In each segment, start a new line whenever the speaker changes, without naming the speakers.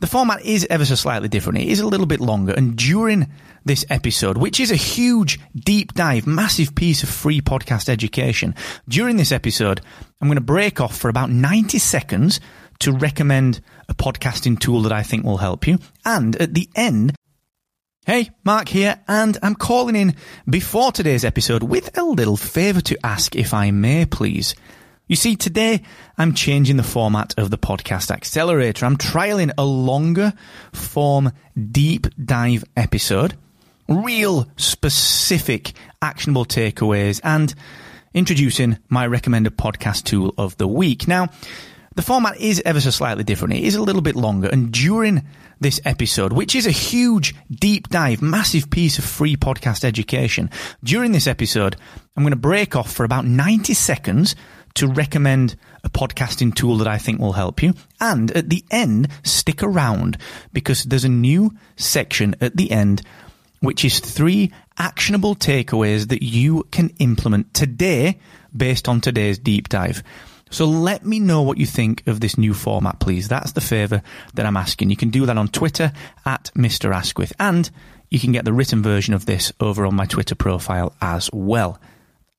the format is ever so slightly different. It is a little bit longer, and during this episode, which is a huge, deep dive, massive piece of free podcast education, during this episode, I'm going to break off for about 90 seconds to recommend a podcasting tool that I think will help you. And at the end, Hey, Mark here, and I'm calling in before today's episode with a little favour to ask, if I may, please. You see, today I'm changing the format of the podcast accelerator. I'm trialing a longer form deep dive episode, real specific actionable takeaways, and introducing my recommended podcast tool of the week. Now, the format is ever so slightly different. It is a little bit longer, and during this episode, which is a huge, deep dive, massive piece of free podcast education, during this episode, I'm going to break off for about 90 seconds to recommend a podcasting tool that I think will help you. And at the end, stick around because there's a new section at the end which is three actionable takeaways that you can implement today based on today's deep dive. So let me know what you think of this new format, please. That's the favour that I'm asking. You can do that on Twitter at Mr. Asquith, and you can get the written version of this over on my Twitter profile as well.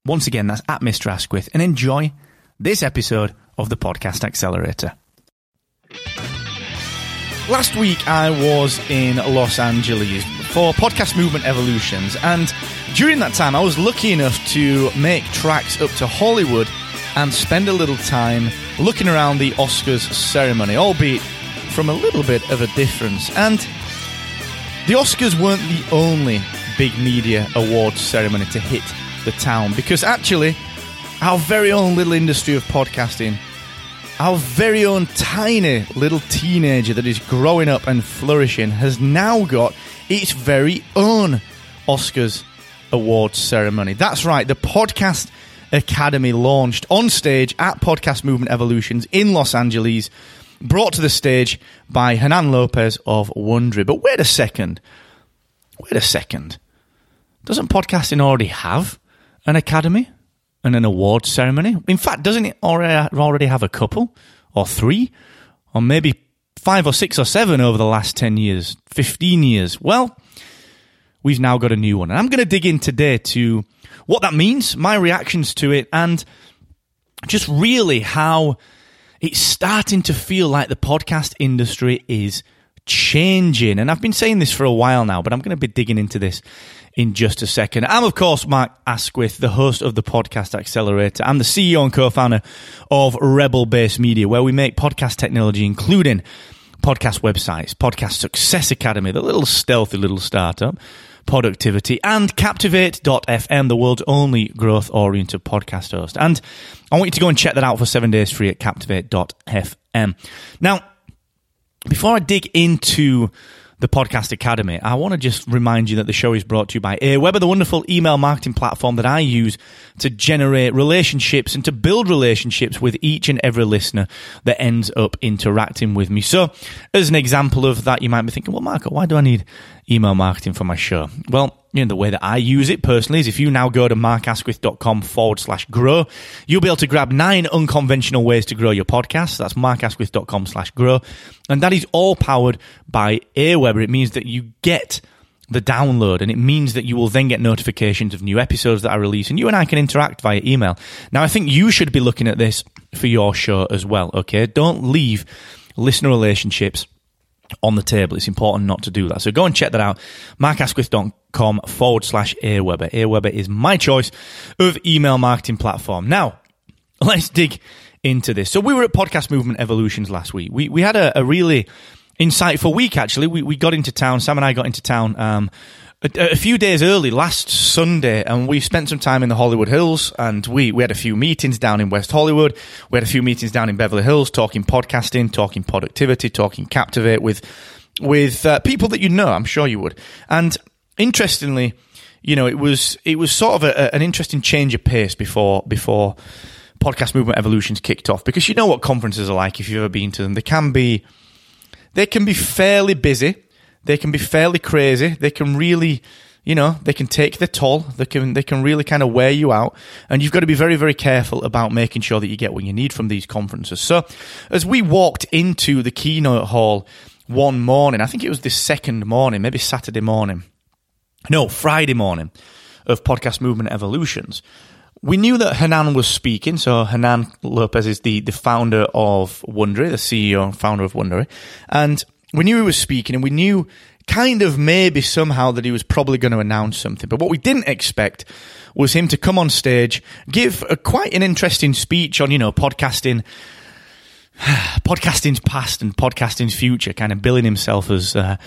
Once again, that's at Mr. Asquith, and enjoy this episode of the Podcast Accelerator. Last week, I was in Los Angeles for Podcast Movement Evolutions, and during that time, I was lucky enough to make tracks up to Hollywood and spend a little time looking around the Oscars ceremony, albeit from a little bit of a difference. And the Oscars weren't the only big media awards ceremony to hit the town, because actually, our very own little industry of podcasting, our very own tiny little teenager that is growing up and flourishing, has now got its very own Oscars awards ceremony. That's right, the Podcast Academy launched on stage at Podcast Movement Evolutions in Los Angeles, brought to the stage by Hernan Lopez of Wondery. But wait a second. Wait a second. Doesn't podcasting already have an academy? And an award ceremony. In fact, doesn't it uh, already have a couple or three or maybe five or six or seven over the last 10 years, 15 years? Well, we've now got a new one. And I'm going to dig in today to what that means, my reactions to it, and just really how it's starting to feel like the podcast industry is changing. And I've been saying this for a while now, but I'm going to be digging into this in just a second. I'm, of course, Mark Asquith, the host of the Podcast Accelerator. I'm the CEO and co founder of Rebel Base Media, where we make podcast technology, including podcast websites, Podcast Success Academy, the little stealthy little startup, Poductivity, and Captivate.fm, the world's only growth oriented podcast host. And I want you to go and check that out for seven days free at Captivate.fm. Now, before I dig into the Podcast Academy, I want to just remind you that the show is brought to you by Aweber, the wonderful email marketing platform that I use to generate relationships and to build relationships with each and every listener that ends up interacting with me. So, as an example of that, you might be thinking, well, Marco, why do I need email marketing for my show? Well, you know, the way that I use it personally is if you now go to markasquith.com forward slash grow, you'll be able to grab nine unconventional ways to grow your podcast. That's markasquith.com slash grow. And that is all powered by Aweber. It means that you get the download and it means that you will then get notifications of new episodes that I release and you and I can interact via email. Now, I think you should be looking at this for your show as well, okay? Don't leave listener relationships on the table. It's important not to do that. So go and check that out. markasquith.com forward slash Aweber. Aweber is my choice of email marketing platform. Now, let's dig into this. So we were at Podcast Movement Evolutions last week. We, we had a, a really insightful week, actually. We, we got into town. Sam and I got into town um, a, a, few days early, last Sunday, and we spent some time in the Hollywood Hills, and we, we had a few meetings down in West Hollywood. We had a few meetings down in Beverly Hills, talking podcasting, talking Poductivity, talking Captivate with with uh, people that you know. I'm sure you would. And interestingly, you know, it was it was sort of a, an interesting change of pace before before podcast movement evolutions kicked off because you know what conferences are like if you've ever been to them. They can be they can be fairly busy, they can be fairly crazy, they can really you know they can take the toll. They can they can really kind of wear you out. And you've got to be very very careful about making sure that you get what you need from these conferences. So as we walked into the keynote hall one morning i think it was the second morning maybe saturday morning. No friday morning of podcast movement evolutions. We knew that Hernan was speaking. So Hernan Lopez is the, the founder of Wondery, the CEO and founder of Wondery. And we knew he was speaking and we knew kind of maybe somehow that he was probably going to announce something. But what we didn't expect was him to come on stage, give a, quite an interesting speech on, you know, podcasting, podcasting's past and podcasting's future, kind of billing himself as, uh,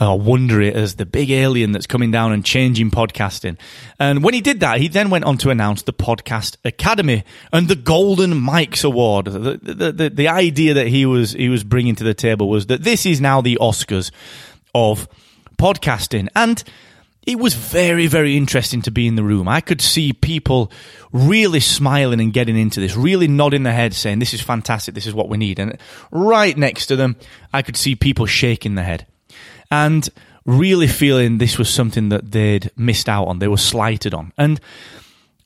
or Wondery as the big alien that's coming down and changing podcasting. And when he did that, he then went on to announce the Podcast Academy and the Golden Mics Award. The, the, the, the idea that he was, he was bringing to the table was that this is now the Oscars of podcasting. And it was very, very interesting to be in the room. I could see people really smiling and getting into this, really nodding their head, saying, This is fantastic, this is what we need. And right next to them, I could see people shaking their head and really feeling this was something that they'd missed out on, they were slighted on. And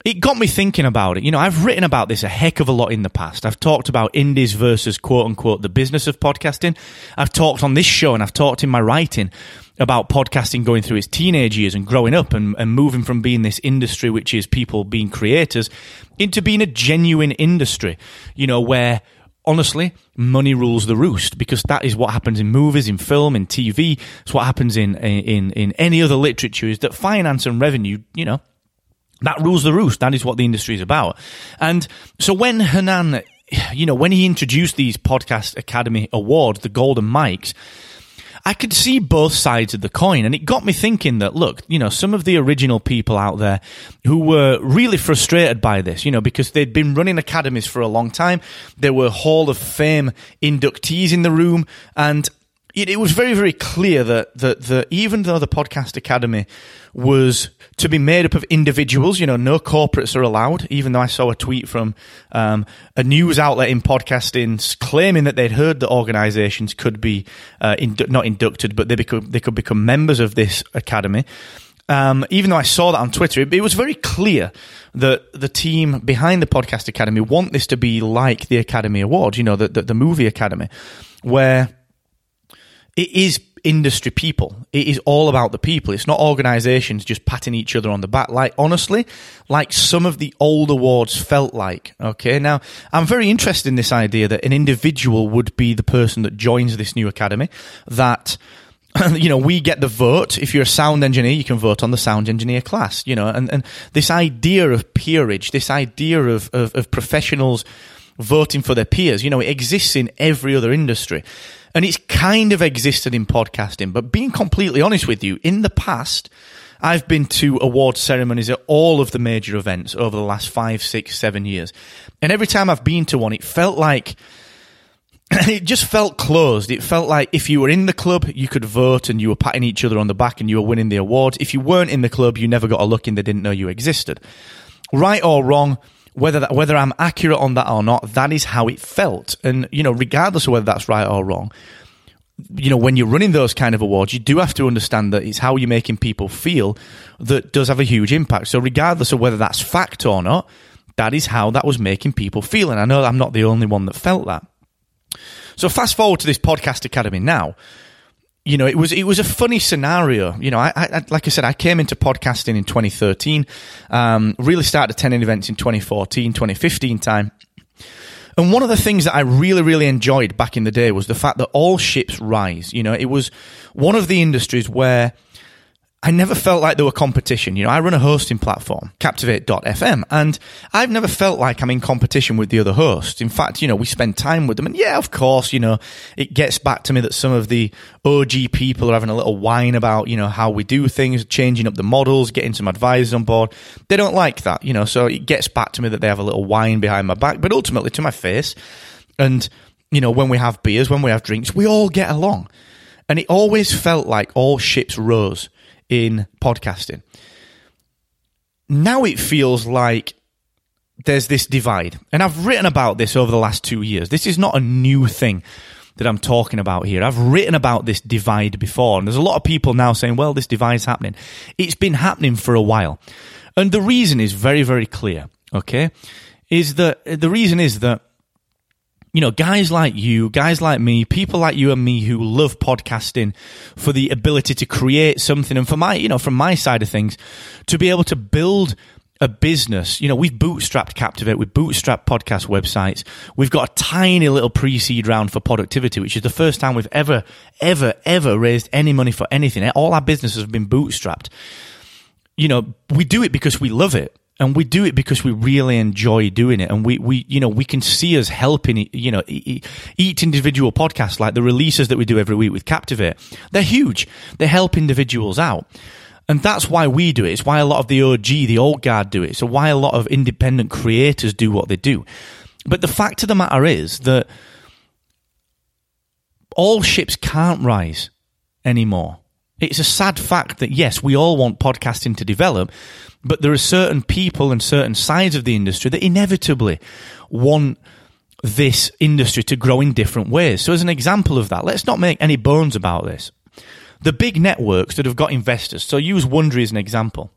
it got me thinking about it. You know, I've written about this a heck of a lot in the past. I've talked about indies versus quote unquote the business of podcasting. I've talked on this show and I've talked in my writing about podcasting going through its teenage years and growing up and, and moving from being this industry, which is people being creators, into being a genuine industry, you know, where honestly, money rules the roost because that is what happens in movies, in film, in TV. It's what happens in, in, in any other literature is that finance and revenue, you know, that rules the roost. That is what the industry is about. And so when Hernan, you know, when he introduced these Podcast Academy Awards, the Golden Mics, I could see both sides of the coin, and it got me thinking that look, you know, some of the original people out there who were really frustrated by this, you know, because they'd been running academies for a long time, there were Hall of Fame inductees in the room, and it, it was very, very clear that, that, that even though the Podcast Academy was to be made up of individuals, you know, no corporates are allowed, even though I saw a tweet from um, a news outlet in podcasting claiming that they'd heard that organizations could be uh, indu- not inducted, but they, they could become members of this academy. Um, even though I saw that on Twitter, it, it, was very clear that the team behind the Podcast Academy want this to be like the Academy Awards, you know, the, the, the movie Academy, where it is industry people. It is all about the people. It's not organizations just patting each other on the back. Like, honestly, like some of the old awards felt like. Okay. Now, I'm very interested in this idea that an individual would be the person that joins this new academy, that, you know, we get the vote. If you're a sound engineer, you can vote on the sound engineer class, you know, and, and this idea of peerage, this idea of, of, of professionals voting for their peers, you know, it exists in every other industry. And it's kind of existed in podcasting. But being completely honest with you, in the past, I've been to award ceremonies at all of the major events over the last five, six, seven years. And every time I've been to one, it felt like, it just felt closed. It felt like if you were in the club, you could vote and you were patting each other on the back and you were winning the award. If you weren't in the club, you never got a look in, they didn't know you existed. Right or wrong, whether that, whether I'm accurate on that or not, that is how it felt. And you know, regardless of whether that's right or wrong, you know, when you're running those kind of awards, you do have to understand that it's how you're making people feel that does have a huge impact. So regardless of whether that's fact or not, that is how that was making people feel. And I know I'm not the only one that felt that. So fast forward to this podcast academy now you know, it was it was a funny scenario. You know, I, I like I said, I came into podcasting in 2013, um, really started attending events in 2014, 2015 time. And one of the things that I really, really enjoyed back in the day was the fact that all ships rise. You know, it was one of the industries where I never felt like there were competition. You know, I run a hosting platform, Captivate.fm, and I've never felt like I'm in competition with the other hosts. In fact, you know, we spend time with them. And yeah, of course, you know, it gets back to me that some of the OG people are having a little whine about, you know, how we do things, changing up the models, getting some advisors on board. They don't like that, you know, so it gets back to me that they have a little whine behind my back, but ultimately to my face. And, you know, when we have beers, when we have drinks, we all get along. And it always felt like all ships rose in podcasting. now it feels like there's this divide. And I've written about this over the last two years. This is not a new thing that I'm talking about here. I've written about this divide before, and there's a lot of people now saying, well, this divide's happening. It's been happening for a while. And the reason is very, very clear, okay? Is that the reason is that you know, guys like you, guys like me, people like you and me who love podcasting for the ability to create something and for my, you know, from my side of things, to be able to build a business. You know, we've bootstrapped Captivate, we've bootstrapped podcast websites. We've got a tiny little pre-seed round for Poductivity, which is the first time we've ever, ever, ever raised any money for anything. All our businesses have been bootstrapped. You know, we do it because we love it. And we do it because we really enjoy doing it, and we, we you know we can see us helping you know each individual podcast like the releases that we do every week with Captivate. They're huge. They help individuals out. And that's why we do it. It's why a lot of the OG, the old guard do it. So why a lot of independent creators do what they do. But the fact of the matter is that all ships can't rise anymore. It's a sad fact that yes, we all want podcasting to develop, but there are certain people and certain sides of the industry that inevitably want this industry to grow in different ways. So as an example of that, let's not make any bones about this the big networks that have got investors, so use Wondery as an example.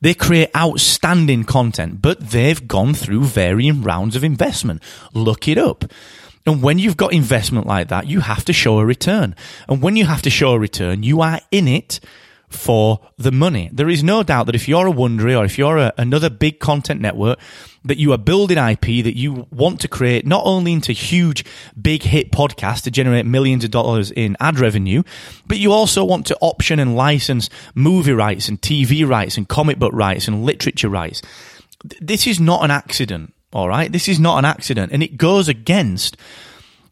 They create outstanding content, but they've gone through varying rounds of investment. Look it up. And when you've got investment like that, you have to show a return. And when you have to show a return, you are in it for the money. There is no doubt that if you're a Wondery or if you're a, another big content network, that you are building IP that you want to create not only into huge, big hit podcasts to generate millions of dollars in ad revenue, but you also want to option and license movie rights and TV rights and comic book rights and literature rights. This is not an accident, all right? This is not an accident. And it goes against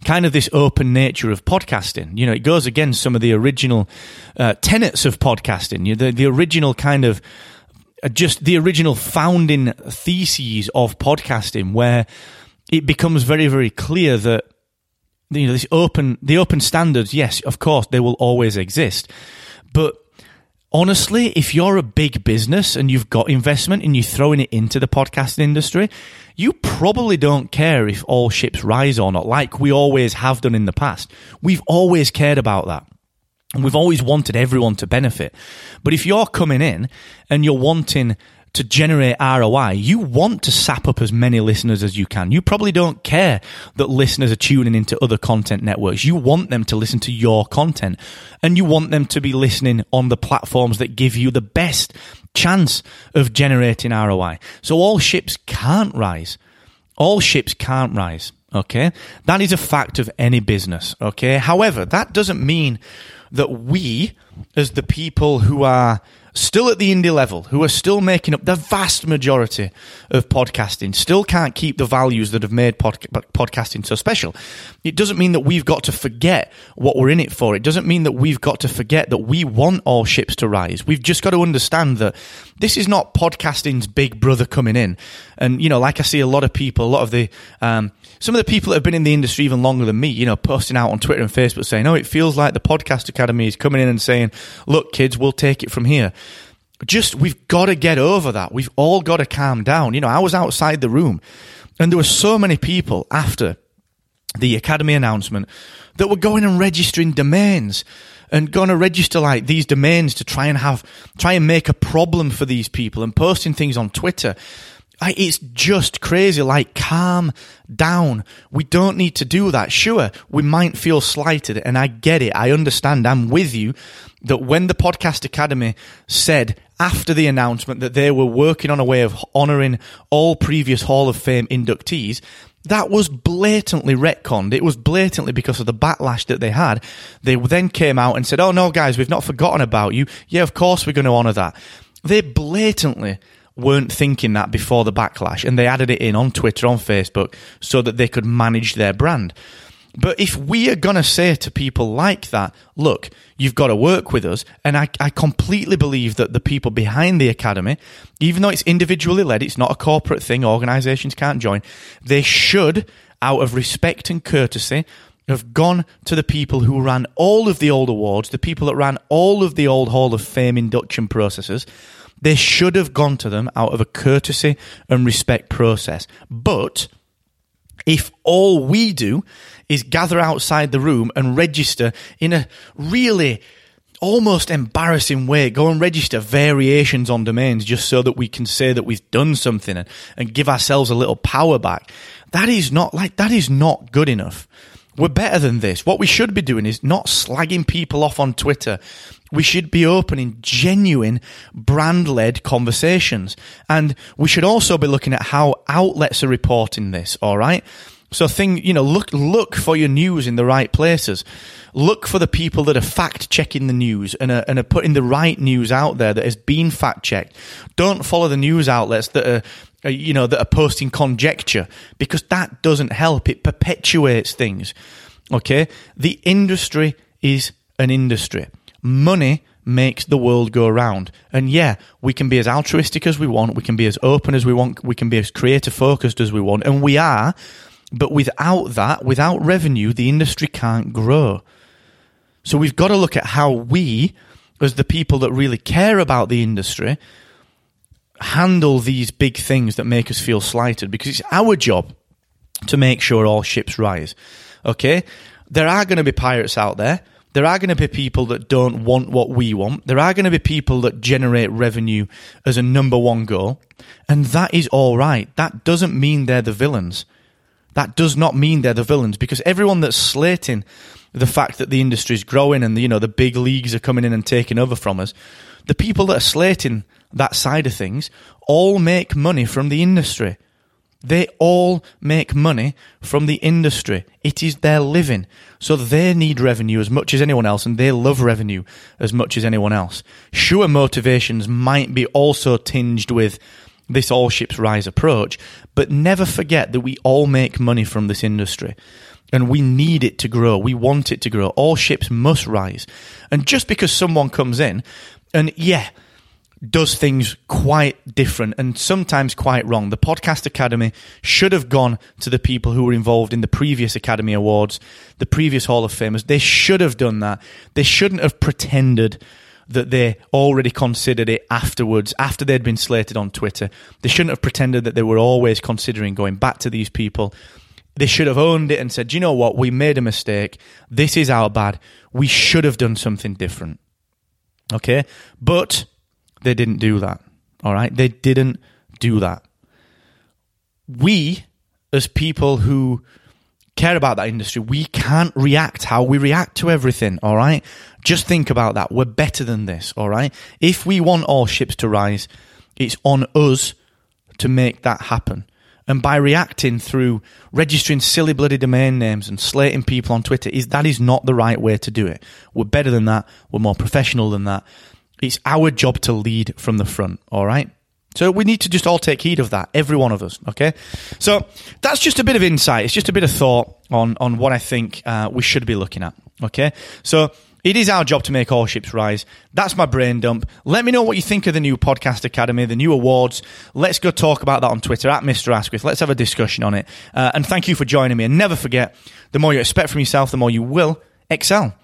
kind of this open nature of podcasting. You know, it goes against some of the original uh, tenets of podcasting. You know, the, the original kind of uh, just the original founding theses of podcasting, where it becomes very, very clear that you know this open the open standards. Yes, of course, they will always exist, but honestly, if you're a big business and you've got investment and you're throwing it into the podcasting industry, you probably don't care if all ships rise or not, like we always have done in the past. We've always cared about that. And we've always wanted everyone to benefit. But if you're coming in and you're wanting to generate ROI, you want to sap up as many listeners as you can. You probably don't care that listeners are tuning into other content networks. You want them to listen to your content and you want them to be listening on the platforms that give you the best chance of generating ROI. So all ships can't rise. All ships can't rise. Okay. That is a fact of any business. Okay. However, that doesn't mean that we, as the people who are still at the indie level, who are still making up the vast majority of podcasting, still can't keep the values that have made pod- podcasting so special. It doesn't mean that we've got to forget what we're in it for. It doesn't mean that we've got to forget that we want all ships to rise. We've just got to understand that this is not podcasting's big brother coming in. And, you know, like I see a lot of people, a lot of the, um, some of the people that have been in the industry even longer than me, you know, posting out on Twitter and Facebook saying, oh, it feels like the Podcast Academy is coming in and saying, look, kids, we'll take it from here. Just, we've got to get over that. We've all got to calm down. You know, I was outside the room and there were so many people after the Academy announcement that were going and registering domains and going to register like these domains to try and have, try and make a problem for these people and posting things on Twitter it's just crazy. Like, calm down. We don't need to do that. Sure, we might feel slighted, and I get it. I understand. I'm with you that when the Podcast Academy said after the announcement that they were working on a way of honoring all previous Hall of Fame inductees, that was blatantly retconned. It was blatantly because of the backlash that they had. They then came out and said, Oh no, guys, we've not forgotten about you. Yeah, of course we're going to honour that. They blatantly weren't thinking that before the backlash and they added it in on Twitter, on Facebook, so that they could manage their brand. But if we are going to say to people like that, look, you've got to work with us, and I, I completely believe that the people behind the academy, even though it's individually led, it's not a corporate thing, organizations can't join, they should, out of respect and courtesy, have gone to the people who ran all of the old awards, the people that ran all of the old Hall of Fame induction processes, They should have gone to them out of a courtesy and respect process. But if all we do is gather outside the room and register in a really almost embarrassing way, go and register variations on domains just so that we can say that we've done something and, and give ourselves a little power back. That is not like, that is not good enough. We're better than this. What we should be doing is not slagging people off on Twitter. We should be opening genuine brand led conversations. And we should also be looking at how outlets are reporting this, all right? So thing, you know, look look for your news in the right places. Look for the people that are fact checking the news and are, and are putting the right news out there that has been fact checked. Don't follow the news outlets that are you know, that are posting conjecture because that doesn't help. It perpetuates things. Okay. The industry is an industry. Money makes the world go round. And yeah, we can be as altruistic as we want. We can be as open as we want. We can be as creative focused as we want. And we are. But without that, without revenue, the industry can't grow. So we've got to look at how we, as the people that really care about the industry, handle these big things that make us feel slighted because it's our job to make sure all ships rise. Okay? There are going to be pirates out there. There are going to be people that don't want what we want. There are going to be people that generate revenue as a number one goal. And that is all right. That doesn't mean they're the villains. That does not mean they're the villains because everyone that's slating the fact that the industry is growing and you know the big leagues are coming in and taking over from us, the people that are slating that side of things all make money from the industry. They all make money from the industry. It is their living. So they need revenue as much as anyone else and they love revenue as much as anyone else. Sure, motivations might be also tinged with this all ships rise approach, but never forget that we all make money from this industry and we need it to grow. We want it to grow. All ships must rise. And just because someone comes in and yeah, does things quite different and sometimes quite wrong. The Podcast Academy should have gone to the people who were involved in the previous Academy Awards, the previous Hall of Famers. They should have done that. They shouldn't have pretended that they already considered it afterwards, after they'd been slated on Twitter. They shouldn't have pretended that they were always considering going back to these people. They should have owned it and said, you know what, we made a mistake. This is our bad. We should have done something different. Okay? But they didn't do that. All right? They didn't do that. We, as people who care about that industry, we can't react how we react to everything. All right? Just think about that. We're better than this. All right? If we want all ships to rise, it's on us to make that happen. And by reacting through registering silly bloody domain names and slating people on Twitter, is that is not the right way to do it. We're better than that. We're more professional than that. It's our job to lead from the front, all right? So we need to just all take heed of that, every one of us. Okay, so that's just a bit of insight. It's just a bit of thought on on what I think uh, we should be looking at. Okay, so it is our job to make all ships rise. That's my brain dump. Let me know what you think of the new podcast academy, the new awards. Let's go talk about that on Twitter at Mr. Asquith. Let's have a discussion on it. Uh, and thank you for joining me. And never forget, the more you expect from yourself, the more you will excel.